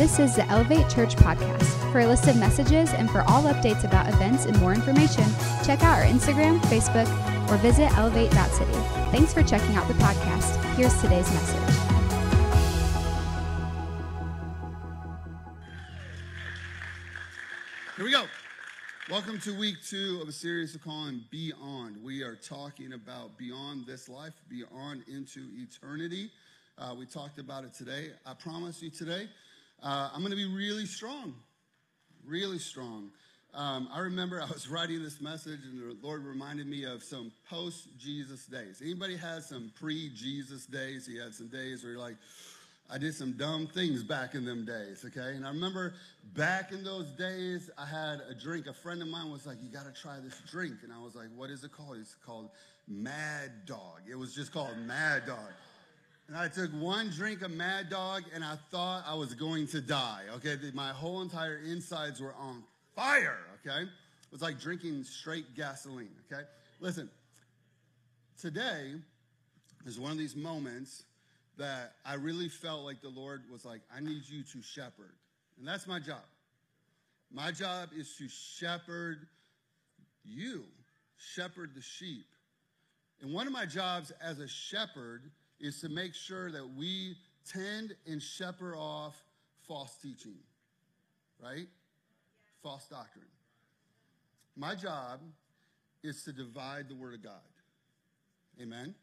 This is the Elevate Church podcast. For a list of messages and for all updates about events and more information, check out our Instagram, Facebook, or visit elevate.city. Thanks for checking out the podcast. Here's today's message. Here we go. Welcome to week two of a series we're calling Beyond. We are talking about beyond this life, beyond into eternity. Uh, we talked about it today. I promise you today, uh, I'm going to be really strong, really strong. Um, I remember I was writing this message, and the Lord reminded me of some post-Jesus days. Anybody has some pre-Jesus days? He had some days where you're like, I did some dumb things back in them days, okay? And I remember back in those days, I had a drink. A friend of mine was like, You got to try this drink. And I was like, What is it called? It's called Mad Dog. It was just called Mad Dog. And I took one drink of Mad Dog and I thought I was going to die. Okay, my whole entire insides were on fire. Okay, it was like drinking straight gasoline. Okay, listen, today is one of these moments that I really felt like the Lord was like, I need you to shepherd. And that's my job. My job is to shepherd you, shepherd the sheep. And one of my jobs as a shepherd is to make sure that we tend and shepherd off false teaching, right? False doctrine. My job is to divide the Word of God. Amen?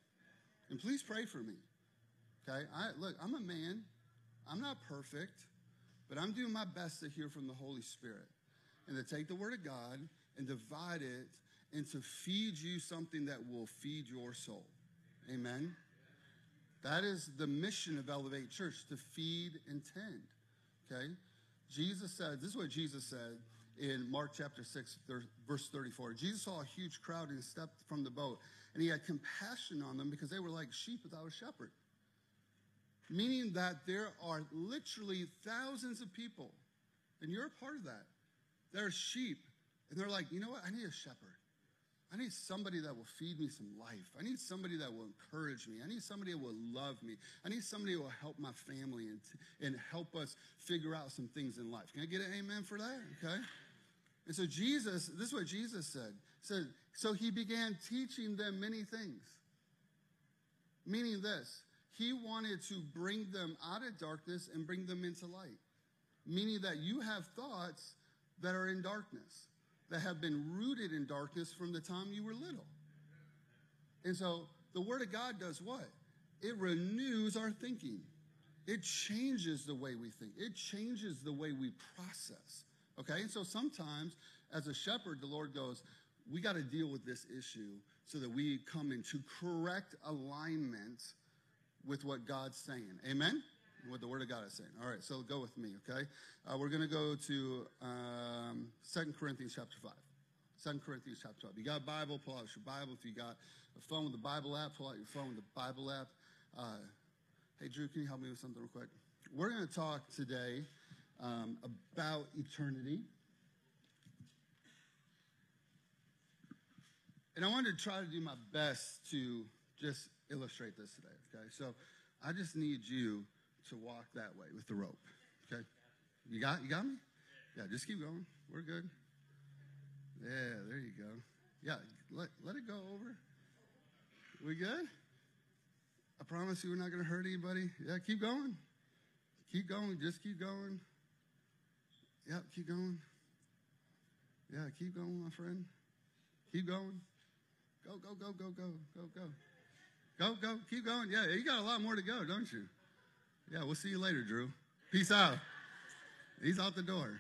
And please pray for me. Okay? I, look, I'm a man. I'm not perfect, but I'm doing my best to hear from the Holy Spirit and to take the Word of God and divide it and to feed you something that will feed your soul. Amen? That is the mission of Elevate Church to feed and tend. Okay? Jesus said, this is what Jesus said in Mark chapter 6, verse 34. Jesus saw a huge crowd and stepped from the boat, and he had compassion on them because they were like sheep without a shepherd. Meaning that there are literally thousands of people, and you're a part of that. They're sheep, and they're like, you know what? I need a shepherd. I need somebody that will feed me some life. I need somebody that will encourage me. I need somebody that will love me. I need somebody that will help my family and, and help us figure out some things in life. Can I get an amen for that? Okay. And so Jesus, this is what Jesus said. said, so he began teaching them many things. Meaning this, he wanted to bring them out of darkness and bring them into light. Meaning that you have thoughts that are in darkness that have been rooted in darkness from the time you were little. And so the Word of God does what? It renews our thinking. It changes the way we think. It changes the way we process. Okay? And so sometimes, as a shepherd, the Lord goes, we got to deal with this issue so that we come into correct alignment with what God's saying. Amen? What the Word of God is saying. All right, so go with me, okay? Uh, we're going to go to um, 2 Corinthians chapter 5. 2 Corinthians chapter 5. You got a Bible, pull out your Bible. If you got a phone with the Bible app, pull out your phone with the Bible app. Uh, hey, Drew, can you help me with something real quick? We're going to talk today um, about eternity. And I wanted to try to do my best to just illustrate this today, okay? So I just need you to walk that way with the rope. Okay? You got you got me? Yeah, just keep going. We're good. Yeah, there you go. Yeah, let, let it go over. We good? I promise you we're not going to hurt anybody. Yeah, keep going. Keep going. Just keep going. Yeah, keep going. Yeah, keep going, my friend. Keep going. Go, go, go, go, go, go, go. Go, go, keep going. Yeah, you got a lot more to go, don't you? Yeah, we'll see you later, Drew. Peace out. He's out the door.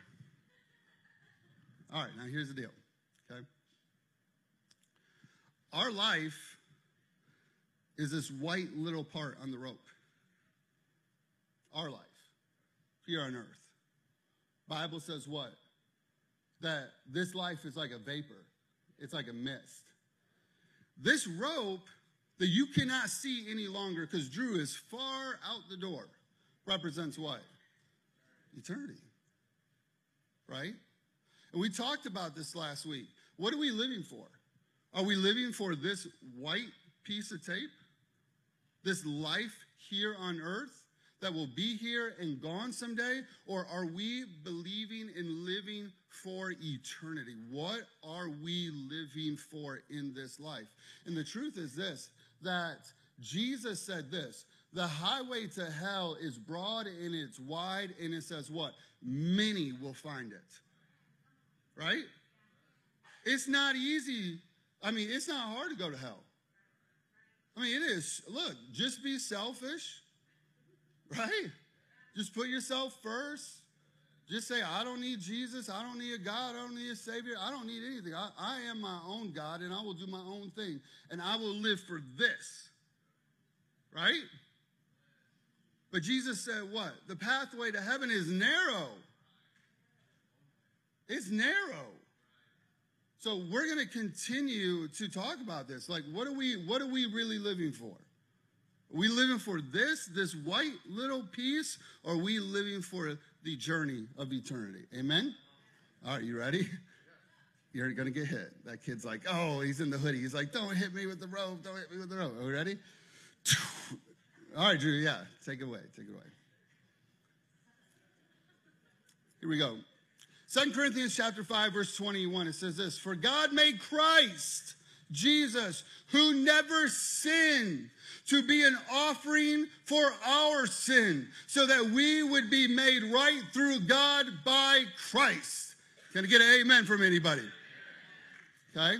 All right, now here's the deal. Okay? Our life is this white little part on the rope. Our life here on earth. Bible says what? That this life is like a vapor. It's like a mist. This rope that you cannot see any longer because Drew is far out the door represents what? Eternity. Right? And we talked about this last week. What are we living for? Are we living for this white piece of tape? This life here on earth that will be here and gone someday? Or are we believing and living for eternity? What are we living for in this life? And the truth is this that Jesus said this the highway to hell is broad and it's wide, and it says what? Many will find it. Right? It's not easy. I mean, it's not hard to go to hell. I mean, it is. Look, just be selfish, right? Just put yourself first. Just say, I don't need Jesus. I don't need a God. I don't need a Savior. I don't need anything. I, I am my own God and I will do my own thing. And I will live for this. Right? But Jesus said, what? The pathway to heaven is narrow. It's narrow. So we're going to continue to talk about this. Like, what are we, what are we really living for? Are we living for this, this white little piece, or are we living for the journey of eternity? Amen? All right, you ready? You're going to get hit. That kid's like, oh, he's in the hoodie. He's like, don't hit me with the rope. Don't hit me with the rope. Are we ready? All right, Drew, yeah, take it away. Take it away. Here we go. Second Corinthians chapter 5, verse 21, it says this For God made Christ, Jesus, who never sinned, to be an offering for our sin, so that we would be made right through God by Christ. Can I get an amen from anybody? Okay?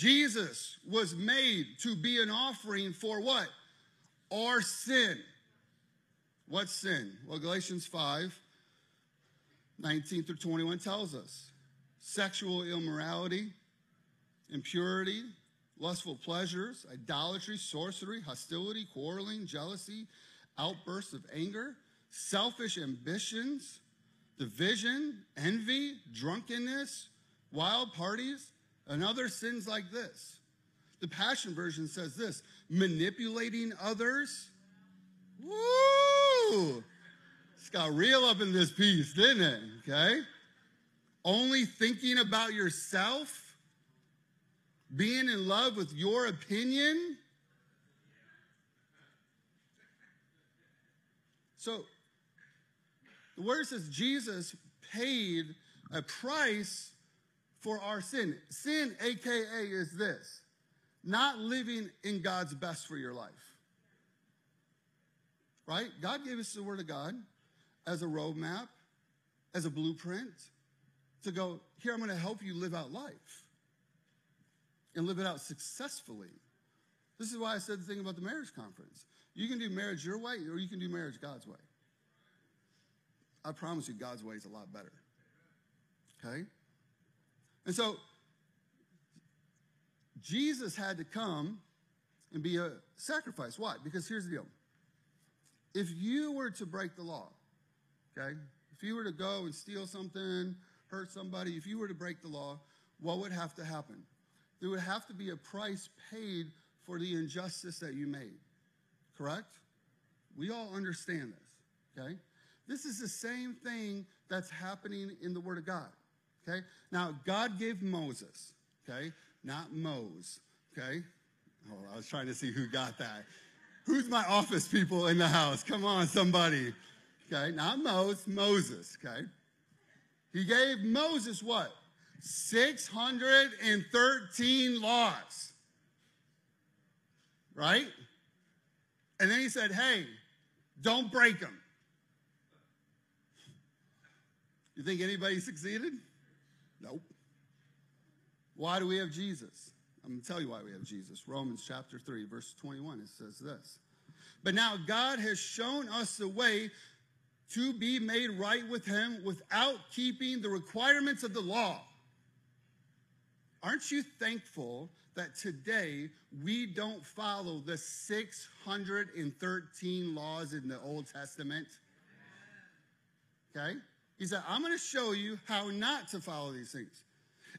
Jesus was made to be an offering for what? Our sin. What sin? Well, Galatians 5 19 through 21 tells us sexual immorality, impurity, lustful pleasures, idolatry, sorcery, hostility, quarreling, jealousy, outbursts of anger, selfish ambitions, division, envy, drunkenness, wild parties, and other sins like this. The Passion Version says this manipulating others. Woo! It's got real up in this piece, didn't it? Okay? Only thinking about yourself, being in love with your opinion. So, the word says Jesus paid a price for our sin. Sin, AKA, is this not living in God's best for your life. Right? God gave us the Word of God as a roadmap, as a blueprint to go, here, I'm going to help you live out life and live it out successfully. This is why I said the thing about the marriage conference. You can do marriage your way or you can do marriage God's way. I promise you, God's way is a lot better. Okay? And so Jesus had to come and be a sacrifice. Why? Because here's the deal. If you were to break the law, okay, if you were to go and steal something, hurt somebody, if you were to break the law, what would have to happen? There would have to be a price paid for the injustice that you made. Correct? We all understand this, okay? This is the same thing that's happening in the Word of God. Okay? Now, God gave Moses, okay? Not Mose, okay? I was trying to see who got that. Who's my office people in the house? Come on, somebody. Okay, not Mose, Moses, okay? He gave Moses what? 613 laws. Right? And then he said, hey, don't break them. You think anybody succeeded? Nope. Why do we have Jesus? I'm going to tell you why we have Jesus. Romans chapter 3, verse 21, it says this. But now God has shown us the way to be made right with Him without keeping the requirements of the law. Aren't you thankful that today we don't follow the 613 laws in the Old Testament? Okay? He said, I'm going to show you how not to follow these things.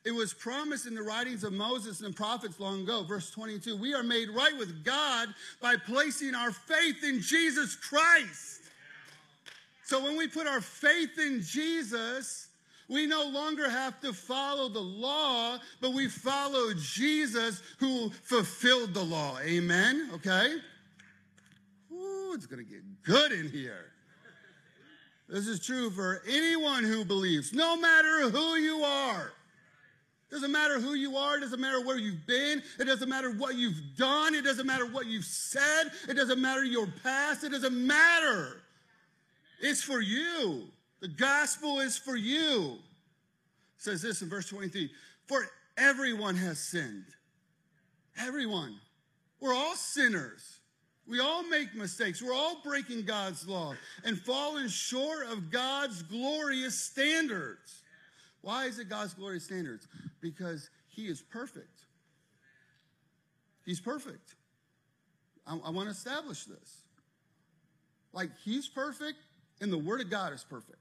It was promised in the writings of Moses and prophets long ago. Verse 22 We are made right with God by placing our faith in Jesus Christ. So when we put our faith in Jesus, we no longer have to follow the law, but we follow Jesus who fulfilled the law. Amen? Okay? Ooh, it's going to get good in here. This is true for anyone who believes, no matter who you are. Doesn't matter who you are. It doesn't matter where you've been. It doesn't matter what you've done. It doesn't matter what you've said. It doesn't matter your past. It doesn't matter. It's for you. The gospel is for you. It says this in verse 23 For everyone has sinned. Everyone. We're all sinners. We all make mistakes. We're all breaking God's law and falling short of God's glorious standards. Why is it God's glorious standards? Because He is perfect. He's perfect. I, I want to establish this. Like, He's perfect, and the Word of God is perfect.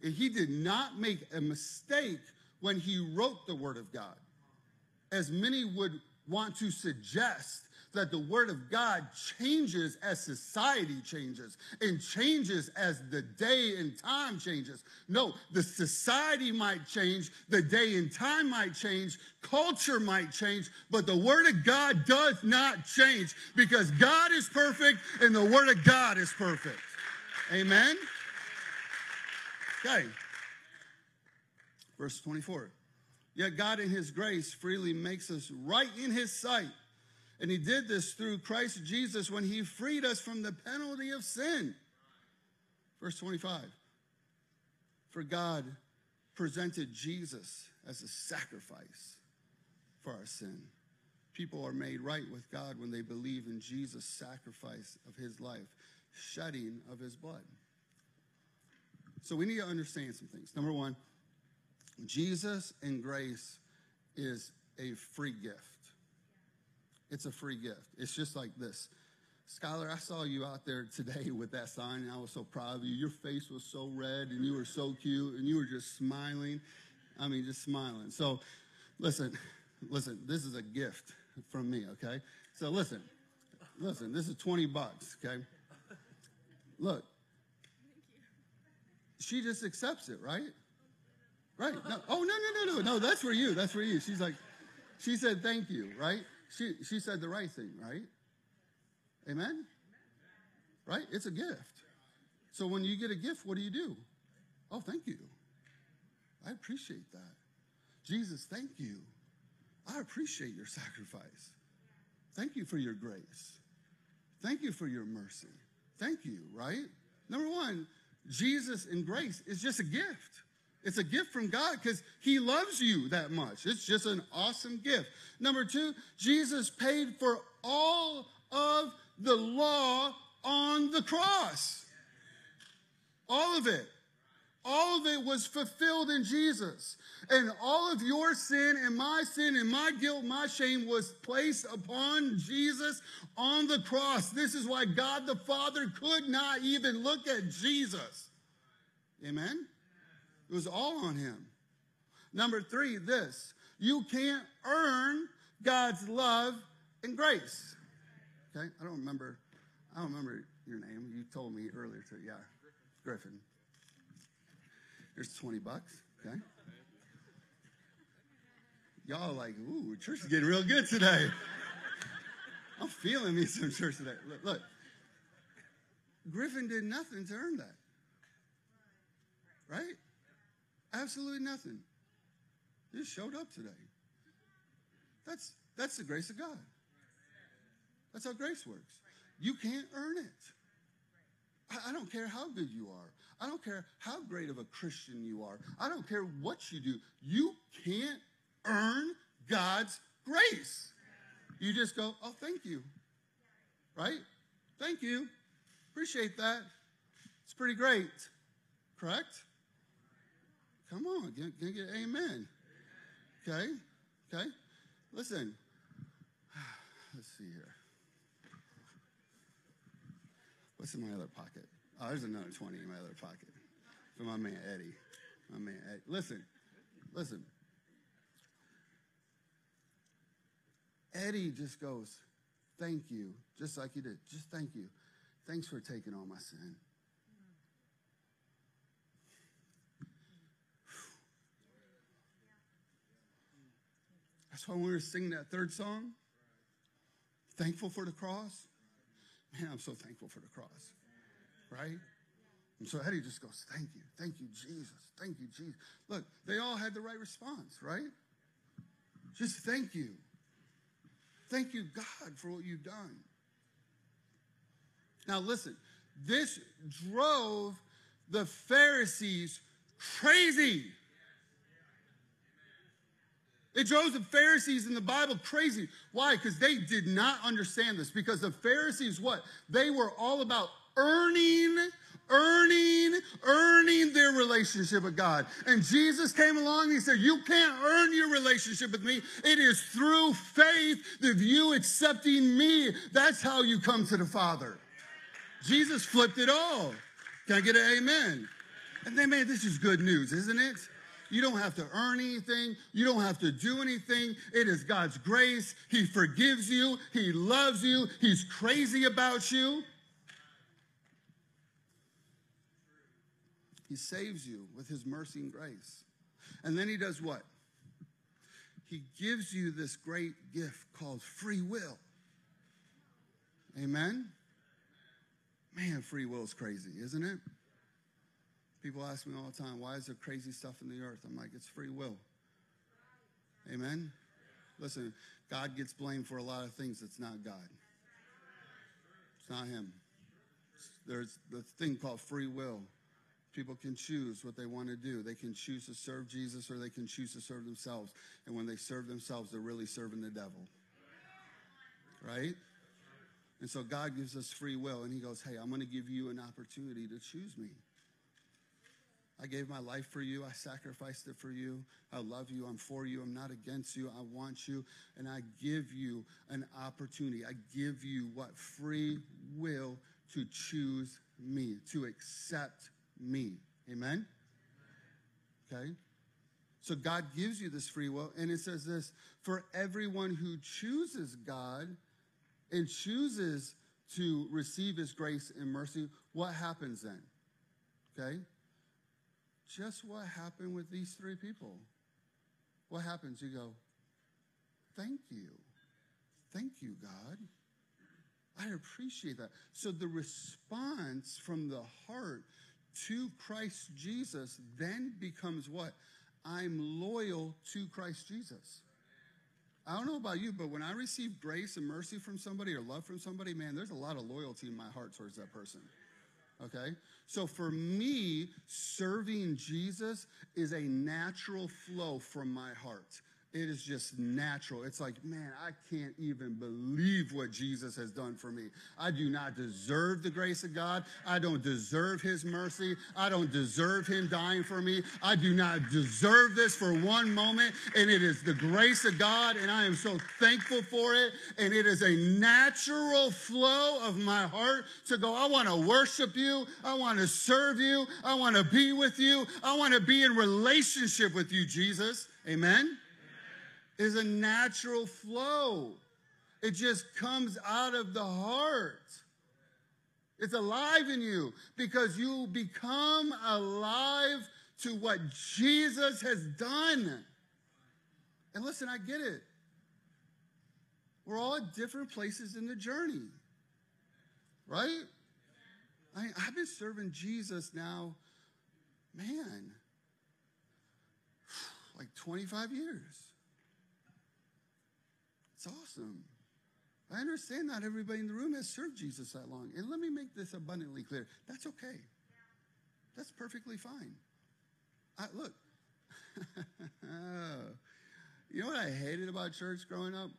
He did not make a mistake when He wrote the Word of God, as many would want to suggest that the Word of God changes as society changes and changes as the day and time changes. No, the society might change, the day and time might change, culture might change, but the Word of God does not change because God is perfect and the Word of God is perfect. Amen? Okay. Verse 24. Yet God in his grace freely makes us right in his sight and he did this through Christ Jesus when he freed us from the penalty of sin. Verse 25. For God presented Jesus as a sacrifice for our sin. People are made right with God when they believe in Jesus' sacrifice of his life, shedding of his blood. So we need to understand some things. Number one, Jesus and grace is a free gift. It's a free gift. It's just like this. Skylar, I saw you out there today with that sign, and I was so proud of you. Your face was so red, and you were so cute, and you were just smiling. I mean, just smiling. So, listen, listen, this is a gift from me, okay? So, listen, listen, this is 20 bucks, okay? Look, she just accepts it, right? Right. No, oh, no, no, no, no. No, that's for you. That's for you. She's like, she said, thank you, right? She, she said the right thing, right? Amen? Right? It's a gift. So when you get a gift, what do you do? Oh, thank you. I appreciate that. Jesus, thank you. I appreciate your sacrifice. Thank you for your grace. Thank you for your mercy. Thank you, right? Number one, Jesus and grace is just a gift. It's a gift from God because He loves you that much. It's just an awesome gift. Number two, Jesus paid for all of the law on the cross. All of it. All of it was fulfilled in Jesus. And all of your sin and my sin and my guilt, my shame was placed upon Jesus on the cross. This is why God the Father could not even look at Jesus. Amen? It was all on him. Number three, this you can't earn God's love and grace. Okay, I don't remember. I don't remember your name. You told me earlier. To, yeah, Griffin. Here's 20 bucks. Okay. Y'all like, ooh, church is getting real good today. I'm feeling me some church today. Look, look, Griffin did nothing to earn that. Right? Absolutely nothing. He just showed up today. That's, that's the grace of God. That's how grace works. You can't earn it. I, I don't care how good you are. I don't care how great of a Christian you are. I don't care what you do. You can't earn God's grace. You just go, oh, thank you. Right? Thank you. Appreciate that. It's pretty great. Correct? Come on, can, can get amen? Okay, okay. Listen, let's see here. What's in my other pocket? Oh, there's another 20 in my other pocket for my man Eddie. My man Eddie. Listen, listen. Eddie just goes, Thank you, just like he did. Just thank you. Thanks for taking all my sin. That's why we were singing that third song, Thankful for the Cross. Man, I'm so thankful for the cross, right? And so Eddie just goes, Thank you. Thank you, Jesus. Thank you, Jesus. Look, they all had the right response, right? Just thank you. Thank you, God, for what you've done. Now, listen, this drove the Pharisees crazy. It drove the Pharisees in the Bible crazy. Why? Because they did not understand this. Because the Pharisees, what? They were all about earning, earning, earning their relationship with God. And Jesus came along and he said, You can't earn your relationship with me. It is through faith that you accepting me. That's how you come to the Father. Jesus flipped it all. Can I get an amen? And they made this is good news, isn't it? You don't have to earn anything. You don't have to do anything. It is God's grace. He forgives you. He loves you. He's crazy about you. He saves you with his mercy and grace. And then he does what? He gives you this great gift called free will. Amen? Man, free will is crazy, isn't it? People ask me all the time, why is there crazy stuff in the earth? I'm like, it's free will. Amen? Listen, God gets blamed for a lot of things that's not God. It's not Him. There's the thing called free will. People can choose what they want to do. They can choose to serve Jesus or they can choose to serve themselves. And when they serve themselves, they're really serving the devil. Right? And so God gives us free will, and He goes, Hey, I'm going to give you an opportunity to choose me. I gave my life for you. I sacrificed it for you. I love you. I'm for you. I'm not against you. I want you. And I give you an opportunity. I give you what? Free will to choose me, to accept me. Amen? Okay? So God gives you this free will. And it says this for everyone who chooses God, and chooses to receive his grace and mercy, what happens then? Okay? Just what happened with these three people. What happens? You go, thank you. Thank you, God. I appreciate that. So the response from the heart to Christ Jesus then becomes what? I'm loyal to Christ Jesus. I don't know about you, but when I receive grace and mercy from somebody or love from somebody, man, there's a lot of loyalty in my heart towards that person. Okay? So for me, serving Jesus is a natural flow from my heart. It is just natural. It's like, man, I can't even believe what Jesus has done for me. I do not deserve the grace of God. I don't deserve his mercy. I don't deserve him dying for me. I do not deserve this for one moment. And it is the grace of God. And I am so thankful for it. And it is a natural flow of my heart to go, I want to worship you. I want to serve you. I want to be with you. I want to be in relationship with you, Jesus. Amen is a natural flow. It just comes out of the heart. It's alive in you because you become alive to what Jesus has done. And listen, I get it. We're all at different places in the journey, right? I, have been serving Jesus now, man, like 25 years. It's awesome. I understand not everybody in the room has served Jesus that long. And let me make this abundantly clear. That's okay. That's perfectly fine. I, look, you know what I hated about church growing up?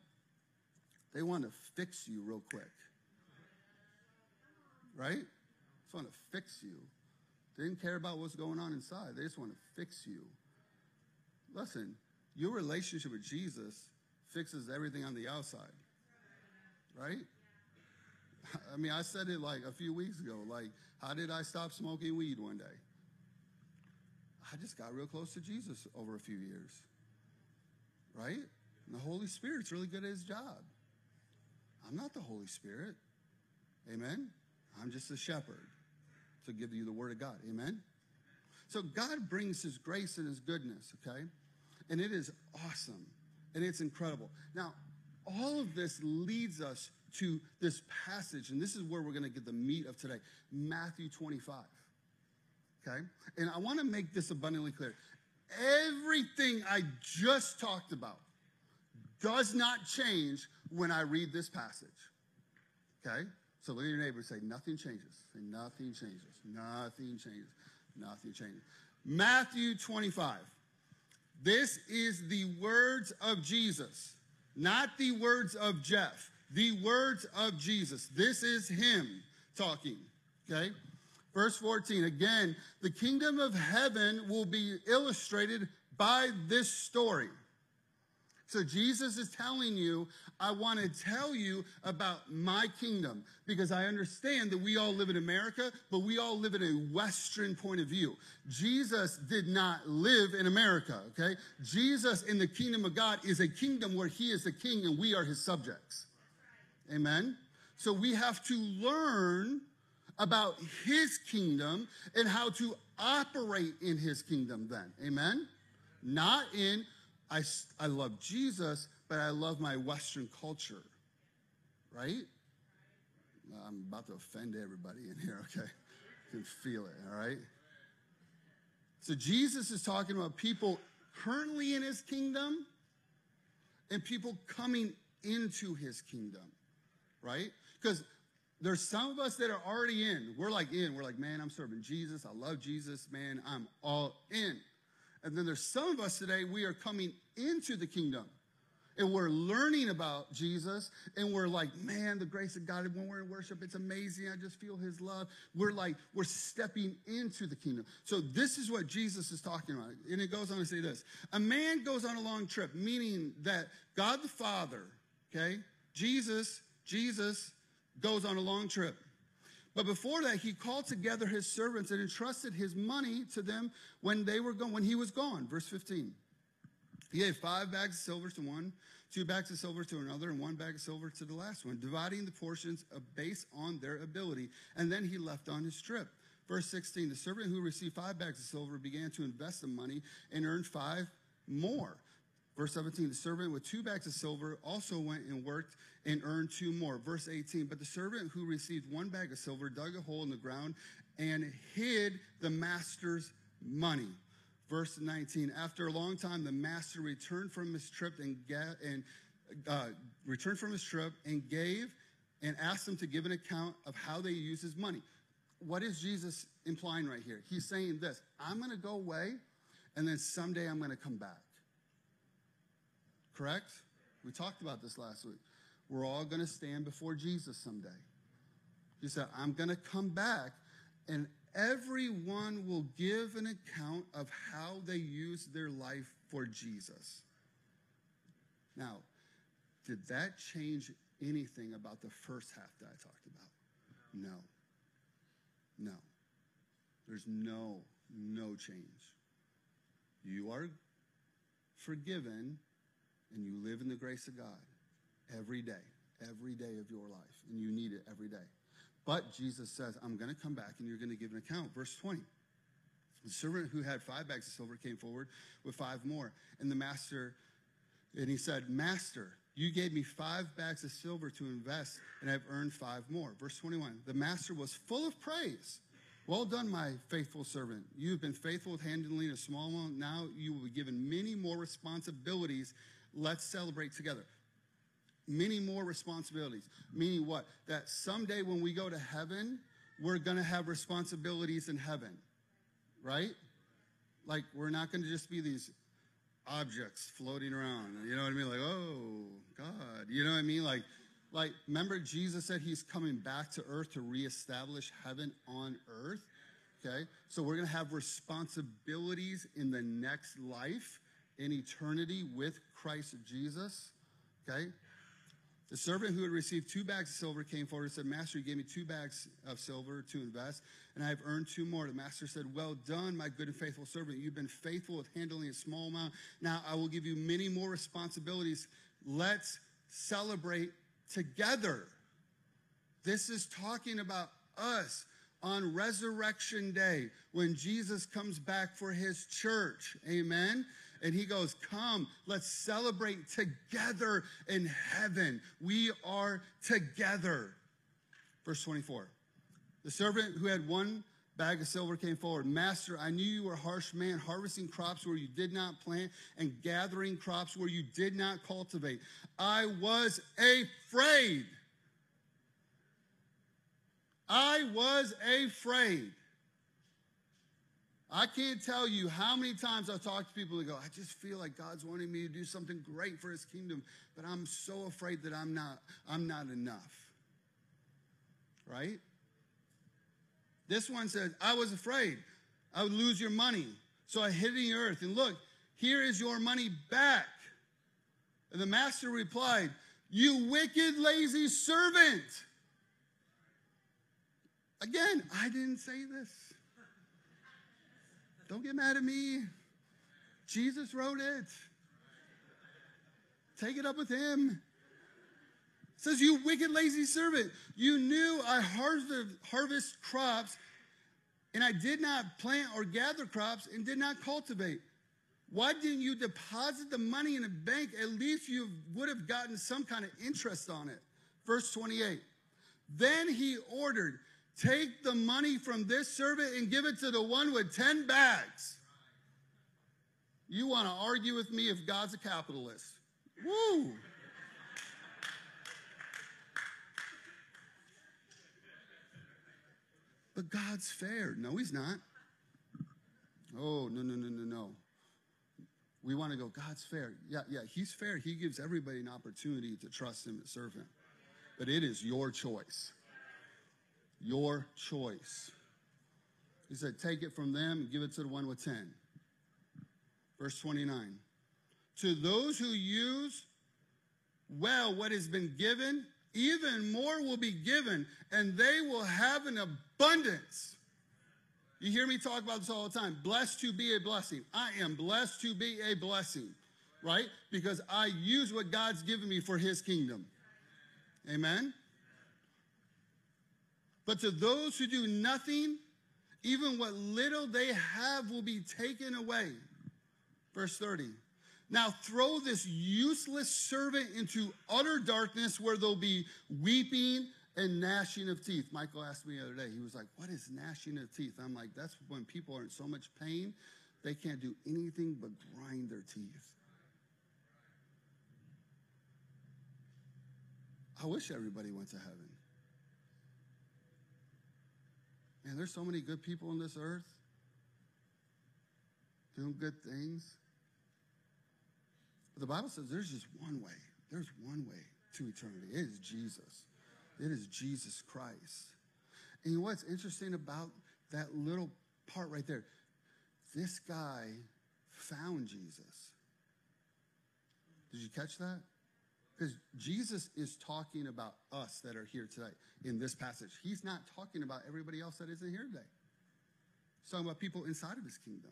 They want to fix you real quick. Right? Just want to fix you. They didn't care about what's going on inside. They just want to fix you. Listen, your relationship with Jesus fixes everything on the outside. Right? I mean, I said it like a few weeks ago. Like, how did I stop smoking weed one day? I just got real close to Jesus over a few years. Right? And the Holy Spirit's really good at his job. I'm not the Holy Spirit. Amen? I'm just a shepherd to give you the word of God. Amen? So God brings his grace and his goodness, okay? And it is awesome and it's incredible. Now, all of this leads us to this passage, and this is where we're going to get the meat of today Matthew 25. Okay? And I want to make this abundantly clear. Everything I just talked about does not change when I read this passage. Okay? So look at your neighbor and say, nothing changes. Say, nothing changes. Nothing changes. Nothing changes. Matthew 25. This is the words of Jesus, not the words of Jeff, the words of Jesus. This is him talking. Okay? Verse 14. Again, the kingdom of heaven will be illustrated by this story. So Jesus is telling you, I want to tell you about my kingdom because I understand that we all live in America, but we all live in a Western point of view. Jesus did not live in America, okay? Jesus in the kingdom of God is a kingdom where he is the king and we are his subjects. Amen? So we have to learn about his kingdom and how to operate in his kingdom then. Amen? Not in I, I love Jesus, but I love my Western culture, right? I'm about to offend everybody in here, okay? You can feel it, all right? So Jesus is talking about people currently in his kingdom and people coming into his kingdom, right? Because there's some of us that are already in. We're like in. We're like, man, I'm serving Jesus. I love Jesus, man. I'm all in. And then there's some of us today, we are coming into the kingdom. And we're learning about Jesus, and we're like, man, the grace of God, when we're in worship, it's amazing. I just feel his love. We're like, we're stepping into the kingdom. So, this is what Jesus is talking about. And it goes on to say this A man goes on a long trip, meaning that God the Father, okay, Jesus, Jesus goes on a long trip. But before that, he called together his servants and entrusted his money to them when they were gone, when he was gone. Verse 15. He gave five bags of silver to one, two bags of silver to another, and one bag of silver to the last one, dividing the portions based on their ability. And then he left on his trip. Verse 16 The servant who received five bags of silver began to invest the money and earned five more. Verse 17, the servant with two bags of silver also went and worked and earned two more. Verse 18, but the servant who received one bag of silver dug a hole in the ground and hid the master's money. Verse 19, after a long time, the master returned from his trip and, and uh, returned from his trip and gave and asked them to give an account of how they use his money. What is Jesus implying right here? He's saying this I'm going to go away, and then someday I'm going to come back. Correct? We talked about this last week. We're all going to stand before Jesus someday. He said, I'm going to come back, and everyone will give an account of how they use their life for Jesus. Now, did that change anything about the first half that I talked about? No. No. There's no, no change. You are forgiven and you live in the grace of God every day, every day of your life, and you need it every day. But Jesus says, I'm going to come back and you're going to give an account. Verse 20. The servant who had five bags of silver came forward with five more. And the master, and he said, Master, you gave me five bags of silver to invest, and I've earned five more. Verse 21. The master was full of praise. Well done, my faithful servant. You have been faithful with handling a small amount. Now you will be given many more responsibilities Let's celebrate together. Many more responsibilities. Meaning what? That someday when we go to heaven, we're going to have responsibilities in heaven. Right? Like, we're not going to just be these objects floating around. You know what I mean? Like, oh, God. You know what I mean? Like, like remember Jesus said he's coming back to earth to reestablish heaven on earth? Okay? So we're going to have responsibilities in the next life in eternity with Christ Jesus. Okay? The servant who had received two bags of silver came forward and said, Master, you gave me two bags of silver to invest, and I have earned two more. The master said, Well done, my good and faithful servant. You've been faithful with handling a small amount. Now I will give you many more responsibilities. Let's celebrate together. This is talking about us on resurrection day when Jesus comes back for his church. Amen. And he goes, Come, let's celebrate together in heaven. We are together. Verse 24. The servant who had one bag of silver came forward. Master, I knew you were a harsh man, harvesting crops where you did not plant and gathering crops where you did not cultivate. I was afraid. I was afraid. I can't tell you how many times I've talked to people and go, I just feel like God's wanting me to do something great for his kingdom, but I'm so afraid that I'm not, I'm not enough. Right? This one says, I was afraid I would lose your money. So I hid in the earth. And look, here is your money back. And the master replied, You wicked, lazy servant. Again, I didn't say this. Don't get mad at me. Jesus wrote it. Take it up with him. It says, You wicked, lazy servant, you knew I harvest crops, and I did not plant or gather crops and did not cultivate. Why didn't you deposit the money in a bank? At least you would have gotten some kind of interest on it. Verse 28. Then he ordered, Take the money from this servant and give it to the one with 10 bags. You want to argue with me if God's a capitalist? Woo! But God's fair. No, He's not. Oh, no, no, no, no, no. We want to go, God's fair. Yeah, yeah, He's fair. He gives everybody an opportunity to trust Him and serve Him. But it is your choice. Your choice. He said, Take it from them and give it to the one with 10. Verse 29. To those who use well what has been given, even more will be given, and they will have an abundance. You hear me talk about this all the time. Blessed to be a blessing. I am blessed to be a blessing, right? Because I use what God's given me for his kingdom. Amen? But to those who do nothing, even what little they have will be taken away. Verse 30. Now throw this useless servant into utter darkness where there'll be weeping and gnashing of teeth. Michael asked me the other day, he was like, What is gnashing of teeth? I'm like, That's when people are in so much pain, they can't do anything but grind their teeth. I wish everybody went to heaven. Man, there's so many good people on this earth doing good things. But the Bible says there's just one way. There's one way to eternity. It is Jesus. It is Jesus Christ. And what's interesting about that little part right there? This guy found Jesus. Did you catch that? Because Jesus is talking about us that are here today in this passage. He's not talking about everybody else that isn't here today. He's talking about people inside of his kingdom.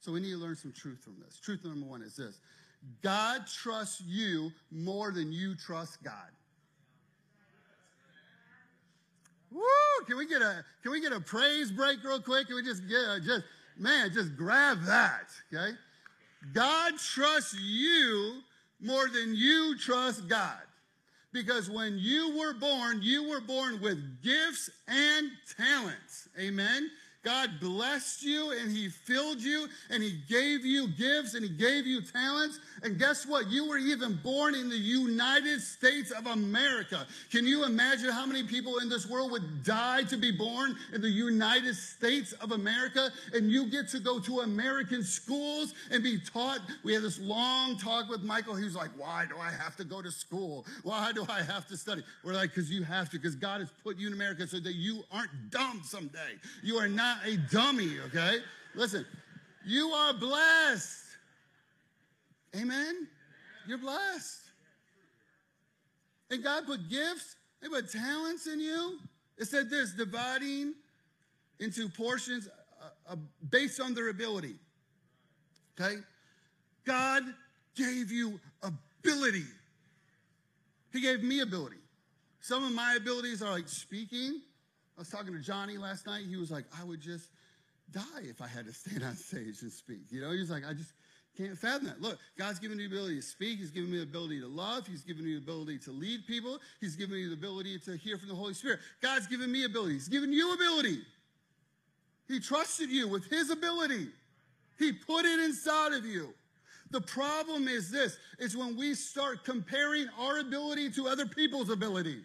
So we need to learn some truth from this. Truth number one is this God trusts you more than you trust God. Woo! Can we get a can we get a praise break real quick? Can we just get a, just man, just grab that, okay? God trusts you more than you trust God. Because when you were born, you were born with gifts and talents. Amen. God blessed you and He filled you and He gave you gifts and He gave you talents. And guess what? You were even born in the United States of America. Can you imagine how many people in this world would die to be born in the United States of America? And you get to go to American schools and be taught. We had this long talk with Michael. He was like, Why do I have to go to school? Why do I have to study? We're like, Because you have to, because God has put you in America so that you aren't dumb someday. You are not not a dummy, okay? Listen, you are blessed. Amen? You're blessed. And God put gifts, He put talents in you. It said this dividing into portions uh, uh, based on their ability. Okay? God gave you ability. He gave me ability. Some of my abilities are like speaking, I was talking to Johnny last night. He was like, I would just die if I had to stand on stage and speak. You know, he's like, I just, Can't fathom that. Look, God's given me the ability to speak. He's given me the ability to love. He's given me the ability to lead people. He's given me the ability to hear from the Holy Spirit. God's given me ability. He's given you ability. He trusted you with His ability. He put it inside of you. The problem is this, is when we start comparing our ability to other people's ability.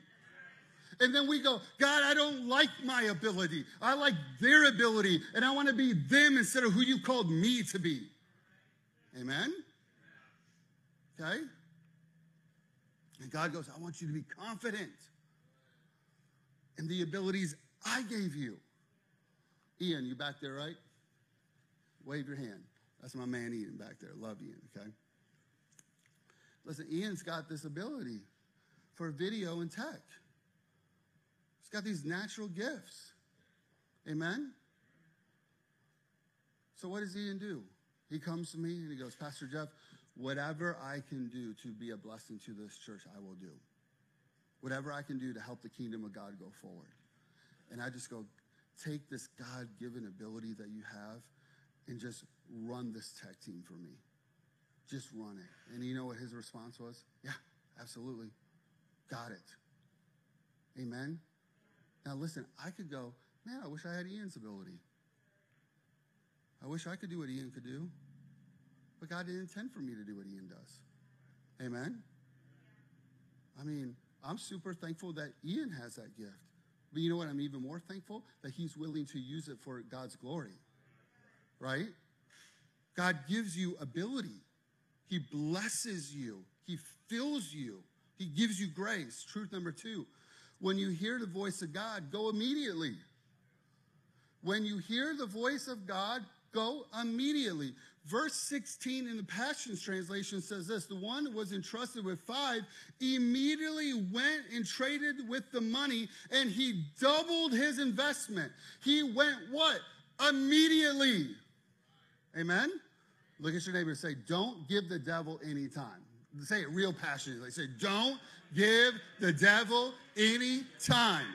And then we go, God, I don't like my ability. I like their ability, and I want to be them instead of who you called me to be. Amen? Okay? And God goes, I want you to be confident in the abilities I gave you. Ian, you back there, right? Wave your hand. That's my man Ian back there. Love Ian, okay? Listen, Ian's got this ability for video and tech. Got these natural gifts. Amen? So, what does Ian do? He comes to me and he goes, Pastor Jeff, whatever I can do to be a blessing to this church, I will do. Whatever I can do to help the kingdom of God go forward. And I just go, take this God given ability that you have and just run this tech team for me. Just run it. And you know what his response was? Yeah, absolutely. Got it. Amen. Now listen, I could go, man, I wish I had Ian's ability. I wish I could do what Ian could do. But God didn't intend for me to do what Ian does. Amen. I mean, I'm super thankful that Ian has that gift. But you know what? I'm even more thankful that he's willing to use it for God's glory. Right? God gives you ability. He blesses you. He fills you. He gives you grace. Truth number two when you hear the voice of God, go immediately. When you hear the voice of God, go immediately. Verse 16 in the Passions Translation says this The one who was entrusted with five immediately went and traded with the money and he doubled his investment. He went what? Immediately. Amen? Look at your neighbor and say, Don't give the devil any time. Say it real passionately. Say, Don't give the devil any time.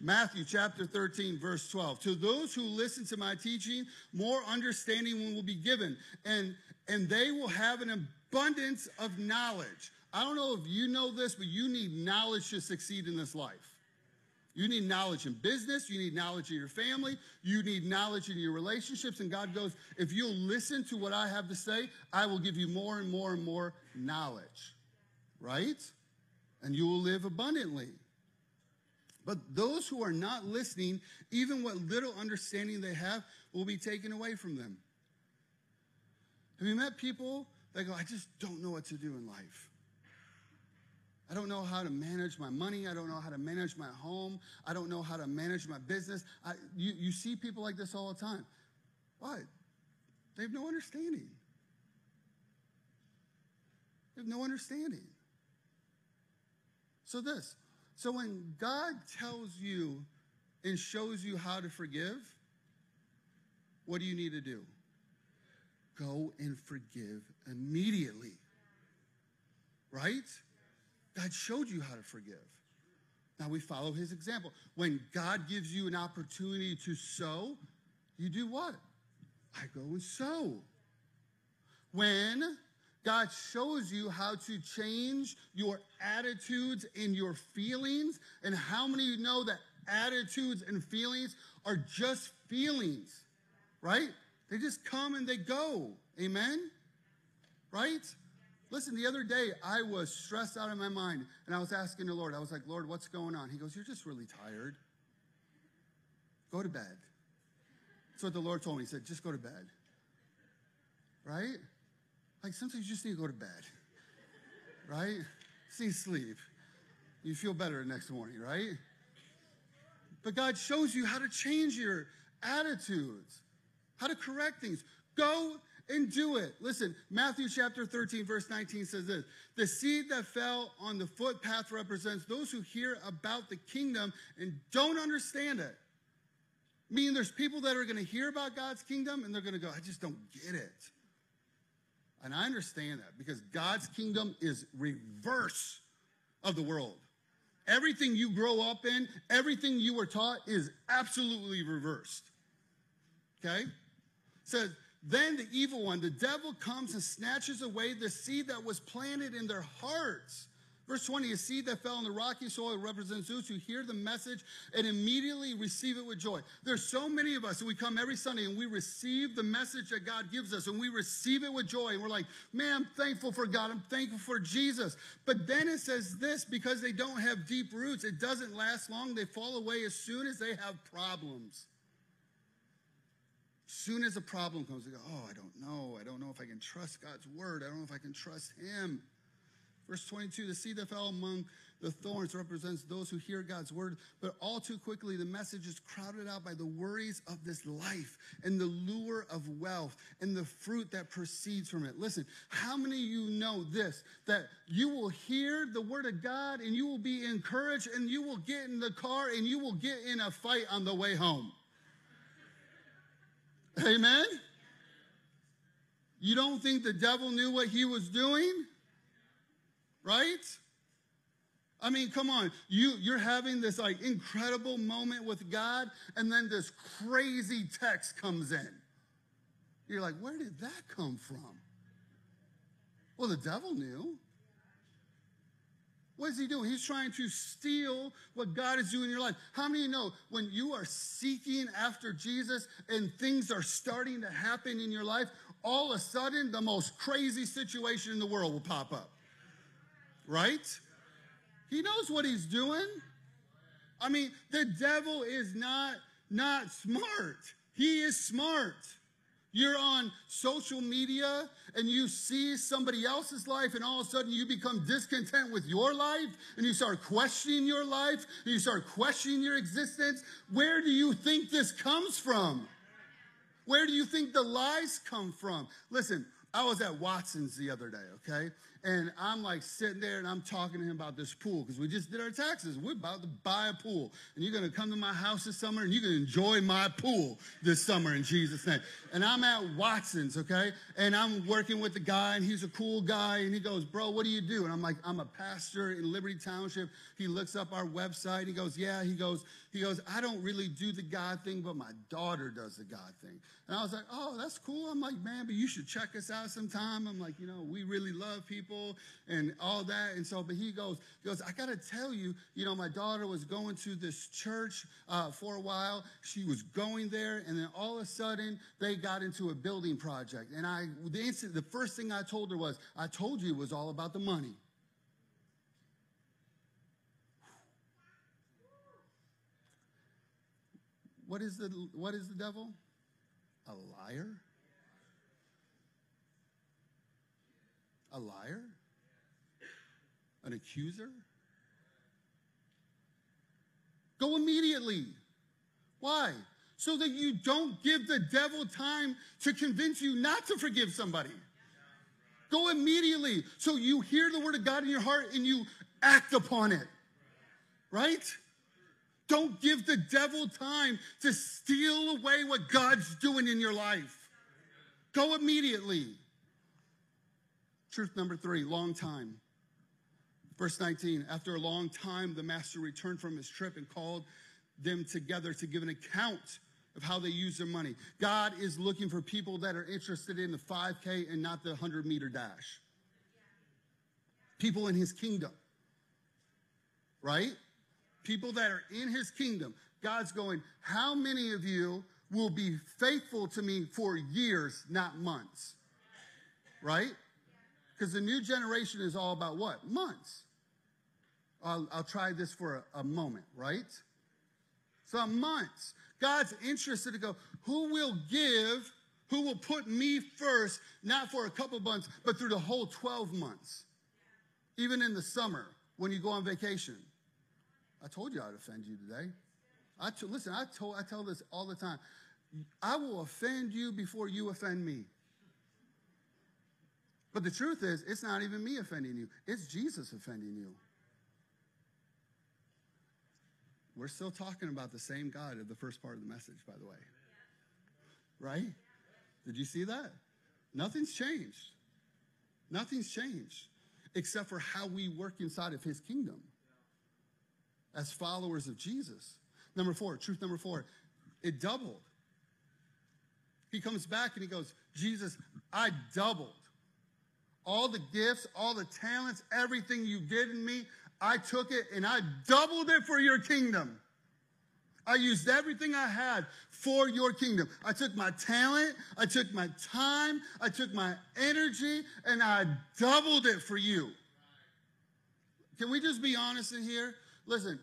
Matthew chapter 13, verse 12. To those who listen to my teaching, more understanding will be given, and, and they will have an abundance of knowledge. I don't know if you know this, but you need knowledge to succeed in this life. You need knowledge in business. You need knowledge in your family. You need knowledge in your relationships. And God goes, if you'll listen to what I have to say, I will give you more and more and more knowledge. Right? And you will live abundantly. But those who are not listening, even what little understanding they have, will be taken away from them. Have you met people that go, I just don't know what to do in life? I don't know how to manage my money. I don't know how to manage my home. I don't know how to manage my business. I, you, you see people like this all the time. Why? They have no understanding. They have no understanding. So, this. So, when God tells you and shows you how to forgive, what do you need to do? Go and forgive immediately. Right? God showed you how to forgive. Now we follow his example. When God gives you an opportunity to sow, you do what? I go and sow. When God shows you how to change your attitudes and your feelings, and how many of you know that attitudes and feelings are just feelings, right? They just come and they go. Amen? Right? Listen, the other day I was stressed out of my mind and I was asking the Lord, I was like, Lord, what's going on? He goes, You're just really tired. Go to bed. That's what the Lord told me. He said, Just go to bed. Right? Like sometimes you just need to go to bed. Right? Need sleep. You feel better the next morning, right? But God shows you how to change your attitudes, how to correct things. Go and do it. Listen, Matthew chapter 13, verse 19 says this The seed that fell on the footpath represents those who hear about the kingdom and don't understand it. Meaning there's people that are going to hear about God's kingdom and they're going to go, I just don't get it. And I understand that because God's kingdom is reverse of the world. Everything you grow up in, everything you were taught is absolutely reversed. Okay? Says Then the evil one, the devil, comes and snatches away the seed that was planted in their hearts. Verse 20, a seed that fell on the rocky soil represents those who hear the message and immediately receive it with joy. There's so many of us, and we come every Sunday and we receive the message that God gives us, and we receive it with joy. And we're like, man, I'm thankful for God. I'm thankful for Jesus. But then it says this because they don't have deep roots, it doesn't last long. They fall away as soon as they have problems. As soon as a problem comes, they go, oh, I don't know. I don't know if I can trust God's word. I don't know if I can trust Him. Verse 22 the seed that fell among the thorns represents those who hear God's word, but all too quickly the message is crowded out by the worries of this life and the lure of wealth and the fruit that proceeds from it. Listen, how many of you know this? That you will hear the word of God and you will be encouraged and you will get in the car and you will get in a fight on the way home. Amen? You don't think the devil knew what he was doing? Right? I mean, come on. You, you're having this like incredible moment with God, and then this crazy text comes in. You're like, where did that come from? Well, the devil knew. What is he doing? He's trying to steal what God is doing in your life. How many know when you are seeking after Jesus and things are starting to happen in your life, all of a sudden the most crazy situation in the world will pop up? Right? He knows what he's doing. I mean, the devil is not not smart. He is smart. You're on social media and you see somebody else's life, and all of a sudden you become discontent with your life and you start questioning your life and you start questioning your existence. Where do you think this comes from? Where do you think the lies come from? Listen, I was at Watson's the other day, okay? And I'm like sitting there and I'm talking to him about this pool because we just did our taxes. We're about to buy a pool. And you're going to come to my house this summer and you can enjoy my pool this summer in Jesus' name. And I'm at Watson's, okay? And I'm working with the guy and he's a cool guy. And he goes, Bro, what do you do? And I'm like, I'm a pastor in Liberty Township. He looks up our website. He goes, Yeah. He goes, he goes, I don't really do the God thing, but my daughter does the God thing. And I was like, Oh, that's cool. I'm like, Man, but you should check us out sometime. I'm like, You know, we really love people and all that. And so, but he goes, he goes, I got to tell you, you know, my daughter was going to this church uh, for a while. She was going there, and then all of a sudden they got into a building project. And I, the instant, the first thing I told her was, I told you it was all about the money. What is the what is the devil? A liar. A liar? An accuser? Go immediately. Why? So that you don't give the devil time to convince you not to forgive somebody. Go immediately so you hear the word of God in your heart and you act upon it. Right? Don't give the devil time to steal away what God's doing in your life. Go immediately. Truth number three, long time. Verse 19, after a long time, the master returned from his trip and called them together to give an account of how they use their money. God is looking for people that are interested in the 5K and not the 100 meter dash. People in his kingdom, right? People that are in his kingdom. God's going, How many of you will be faithful to me for years, not months? Right? Because the new generation is all about what? Months. I'll, I'll try this for a, a moment, right? So months. God's interested to go, who will give, who will put me first, not for a couple months, but through the whole 12 months. Even in the summer when you go on vacation. I told you I'd offend you today. I t- listen, I, told, I tell this all the time. I will offend you before you offend me. But the truth is, it's not even me offending you, it's Jesus offending you. We're still talking about the same God of the first part of the message, by the way. Right? Did you see that? Nothing's changed. Nothing's changed except for how we work inside of his kingdom as followers of Jesus. Number four, truth number four, it doubled. he comes back and he goes, Jesus, I doubled all the gifts, all the talents, everything you did in me. I took it and I doubled it for your kingdom. I used everything I had for your kingdom. I took my talent, I took my time, I took my energy, and I doubled it for you. Can we just be honest in here? Listen,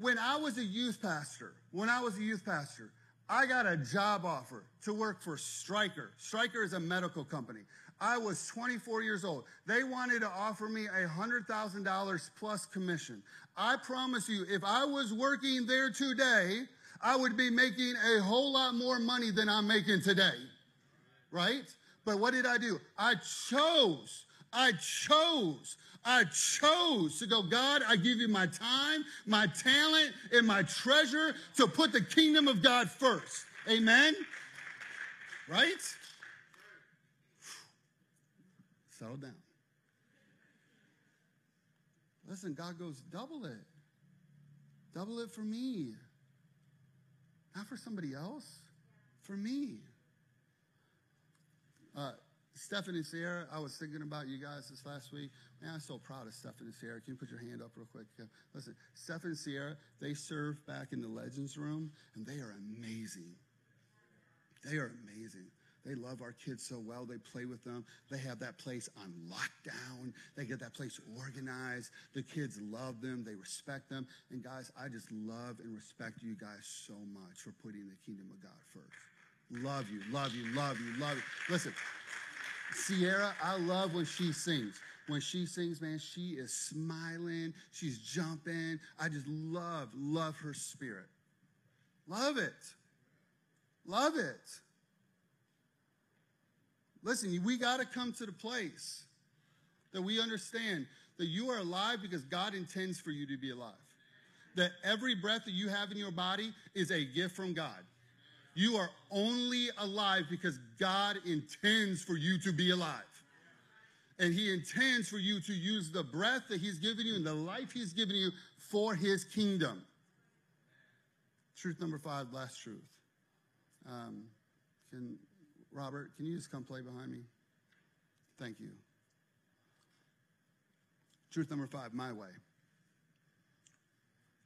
when I was a youth pastor, when I was a youth pastor, I got a job offer to work for Stryker. Stryker is a medical company. I was 24 years old. They wanted to offer me a $100,000 plus commission. I promise you, if I was working there today, I would be making a whole lot more money than I'm making today. Right? But what did I do? I chose, I chose, I chose to go, God, I give you my time, my talent, and my treasure to put the kingdom of God first. Amen? Right? Settle down. Listen, God goes, double it. Double it for me. Not for somebody else, for me. Uh, Stephen and Sierra, I was thinking about you guys this last week. Man, I'm so proud of Stephen and Sierra. Can you put your hand up real quick? Listen, Stephen and Sierra, they serve back in the Legends Room, and they are amazing. They are amazing. They love our kids so well. They play with them. They have that place on lockdown. They get that place organized. The kids love them. They respect them. And guys, I just love and respect you guys so much for putting the kingdom of God first. Love you, love you, love you, love you. Listen, Sierra, I love when she sings. When she sings, man, she is smiling. She's jumping. I just love, love her spirit. Love it. Love it. Listen, we got to come to the place that we understand that you are alive because God intends for you to be alive. That every breath that you have in your body is a gift from God. You are only alive because God intends for you to be alive. And He intends for you to use the breath that He's given you and the life He's given you for His kingdom. Truth number five, last truth. Um, can Robert, can you just come play behind me? Thank you. Truth number five, my way.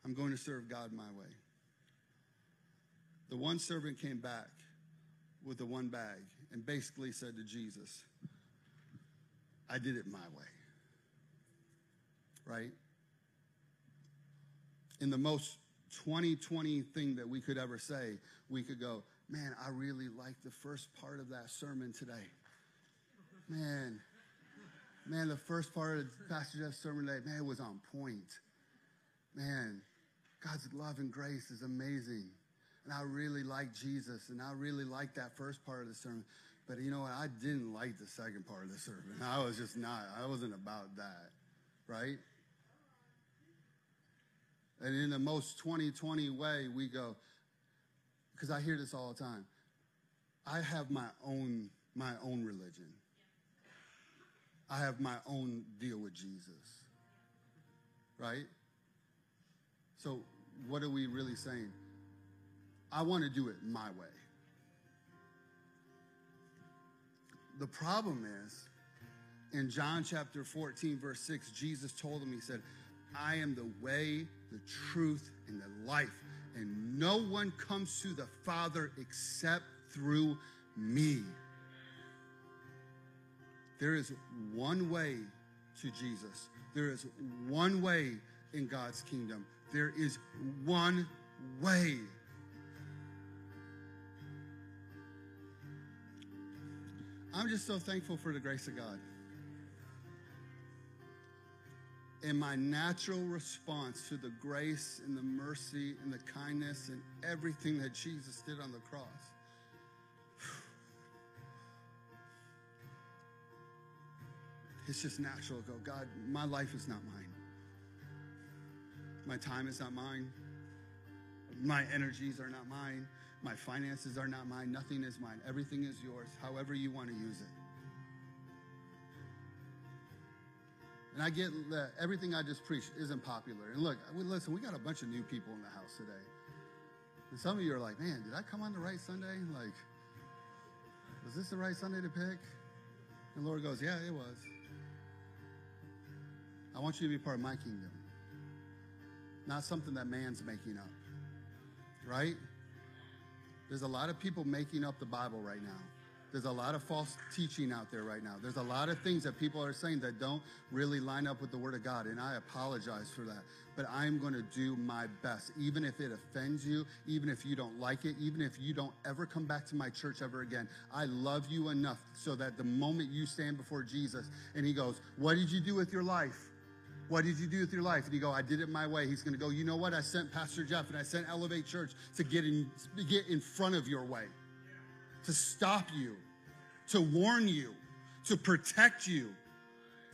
I'm going to serve God my way. The one servant came back with the one bag and basically said to Jesus, I did it my way. Right? In the most 2020 thing that we could ever say, we could go, Man, I really liked the first part of that sermon today. Man, man, the first part of Pastor Jeff's sermon today, man, it was on point. Man, God's love and grace is amazing. And I really like Jesus, and I really like that first part of the sermon. But you know what? I didn't like the second part of the sermon. I was just not, I wasn't about that, right? And in the most 2020 way, we go, because I hear this all the time. I have my own my own religion. I have my own deal with Jesus. Right? So what are we really saying? I want to do it my way. The problem is in John chapter 14 verse 6 Jesus told him he said, "I am the way, the truth and the life." And no one comes to the Father except through me. There is one way to Jesus. There is one way in God's kingdom. There is one way. I'm just so thankful for the grace of God. And my natural response to the grace and the mercy and the kindness and everything that Jesus did on the cross. It's just natural to go, God, my life is not mine. My time is not mine. My energies are not mine. My finances are not mine. Nothing is mine. Everything is yours, however you want to use it. And I get that everything I just preached isn't popular. And look, listen, we got a bunch of new people in the house today. And some of you are like, man, did I come on the right Sunday? Like, Was this the right Sunday to pick? And the Lord goes, Yeah, it was. I want you to be part of my kingdom, not something that man's making up. Right? There's a lot of people making up the Bible right now. There's a lot of false teaching out there right now. There's a lot of things that people are saying that don't really line up with the Word of God, and I apologize for that. But I'm going to do my best, even if it offends you, even if you don't like it, even if you don't ever come back to my church ever again. I love you enough so that the moment you stand before Jesus and He goes, What did you do with your life? What did you do with your life? And you go, I did it my way. He's going to go, you know what? I sent Pastor Jeff and I sent Elevate Church to get in, get in front of your way, to stop you, to warn you, to protect you,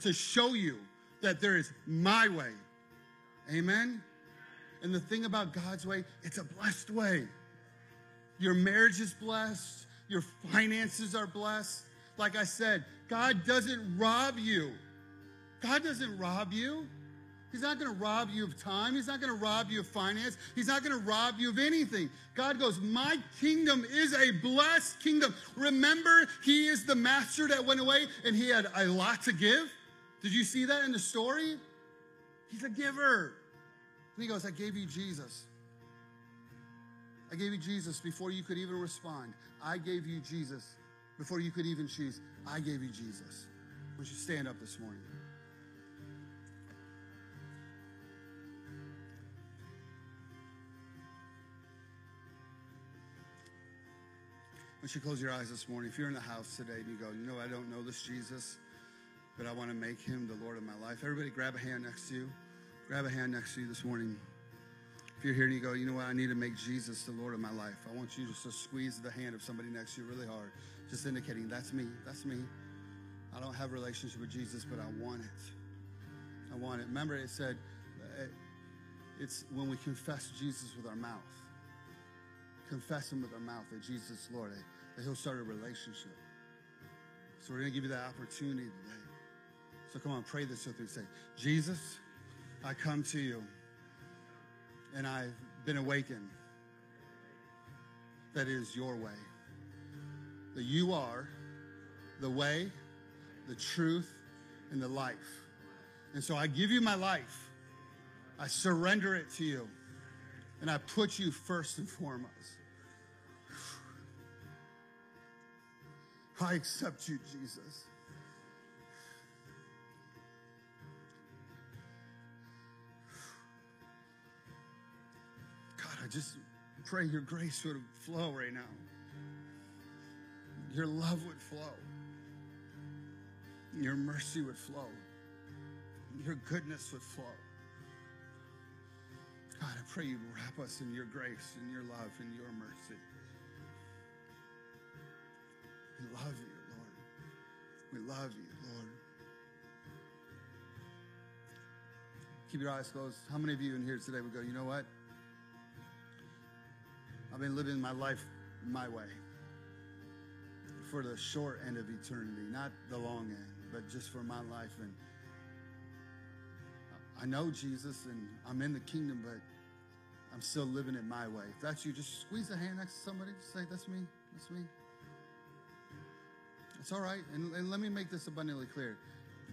to show you that there is my way. Amen? And the thing about God's way, it's a blessed way. Your marriage is blessed. Your finances are blessed. Like I said, God doesn't rob you. God doesn't rob you. He's not going to rob you of time. He's not going to rob you of finance. He's not going to rob you of anything. God goes, My kingdom is a blessed kingdom. Remember, He is the master that went away and He had a lot to give. Did you see that in the story? He's a giver. And He goes, I gave you Jesus. I gave you Jesus before you could even respond. I gave you Jesus before you could even choose. I gave you Jesus. Would you stand up this morning? Once you close your eyes this morning, if you're in the house today and you go, you know, I don't know this Jesus, but I want to make him the Lord of my life. Everybody grab a hand next to you. Grab a hand next to you this morning. If you're here and you go, you know what, I need to make Jesus the Lord of my life, I want you just to squeeze the hand of somebody next to you really hard, just indicating, that's me, that's me. I don't have a relationship with Jesus, but I want it. I want it. Remember, it said, uh, it's when we confess Jesus with our mouth confess him with our mouth that Jesus is Lord, that he'll start a relationship. So we're going to give you that opportunity today. So come on, pray this with me. Say, Jesus, I come to you and I've been awakened that is your way. That you are the way, the truth, and the life. And so I give you my life. I surrender it to you. And I put you first and foremost. I accept you, Jesus. God, I just pray your grace would flow right now. Your love would flow. Your mercy would flow. Your goodness would flow. God, I pray you'd wrap us in your grace and your love and your mercy. We love you, Lord. We love you, Lord. Keep your eyes closed. How many of you in here today would go, you know what? I've been living my life my way for the short end of eternity, not the long end, but just for my life. And I know Jesus and I'm in the kingdom, but I'm still living it my way. If that's you, just squeeze a hand next to somebody. Just say, That's me. That's me. It's all right. And, and let me make this abundantly clear.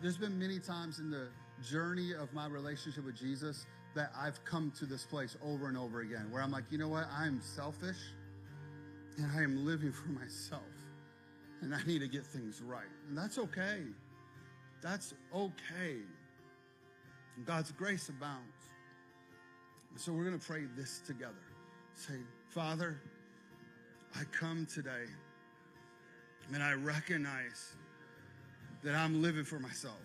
There's been many times in the journey of my relationship with Jesus that I've come to this place over and over again where I'm like, you know what? I'm selfish and I am living for myself and I need to get things right. And that's okay. That's okay. God's grace abounds. So we're going to pray this together. Say, Father, I come today and I recognize that I'm living for myself.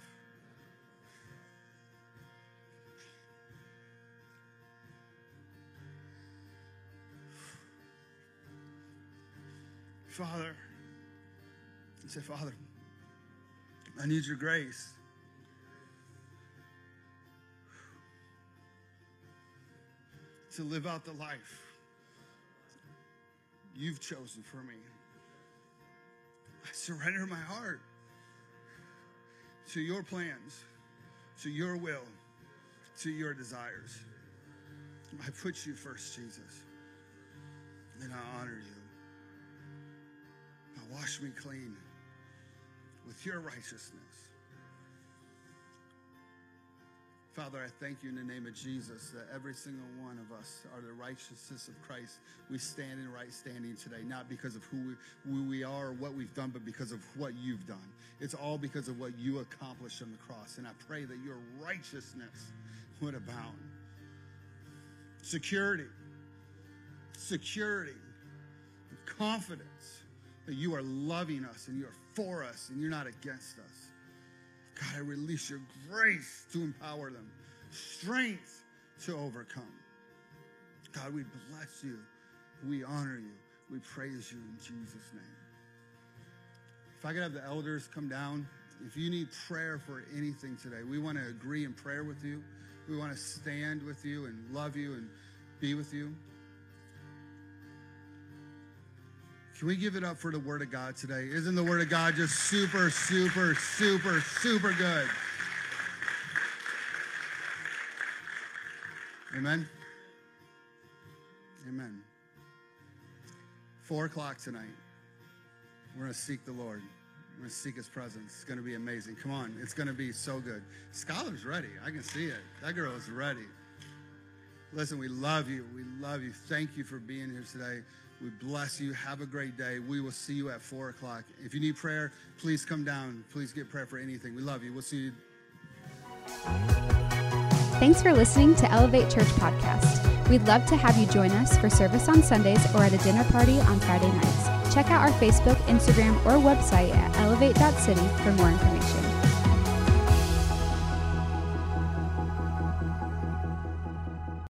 Father, I say, Father, I need your grace. To live out the life you've chosen for me. I surrender my heart to your plans, to your will, to your desires. I put you first, Jesus, and I honor you. I wash wash me clean with your righteousness. Father, I thank you in the name of Jesus that every single one of us are the righteousness of Christ. We stand in right standing today, not because of who we, who we are or what we've done, but because of what you've done. It's all because of what you accomplished on the cross. And I pray that your righteousness would abound. Security, security, confidence that you are loving us and you are for us and you're not against us. God, I release your grace to empower them, strength to overcome. God, we bless you. We honor you. We praise you in Jesus' name. If I could have the elders come down, if you need prayer for anything today, we want to agree in prayer with you. We want to stand with you and love you and be with you. Can we give it up for the Word of God today? Isn't the Word of God just super, super, super, super good? Amen. Amen. Four o'clock tonight. We're going to seek the Lord. We're going to seek His presence. It's going to be amazing. Come on. It's going to be so good. Scholar's ready. I can see it. That girl is ready. Listen, we love you. We love you. Thank you for being here today. We bless you. Have a great day. We will see you at 4 o'clock. If you need prayer, please come down. Please get prayer for anything. We love you. We'll see you. Thanks for listening to Elevate Church Podcast. We'd love to have you join us for service on Sundays or at a dinner party on Friday nights. Check out our Facebook, Instagram, or website at elevate.city for more information.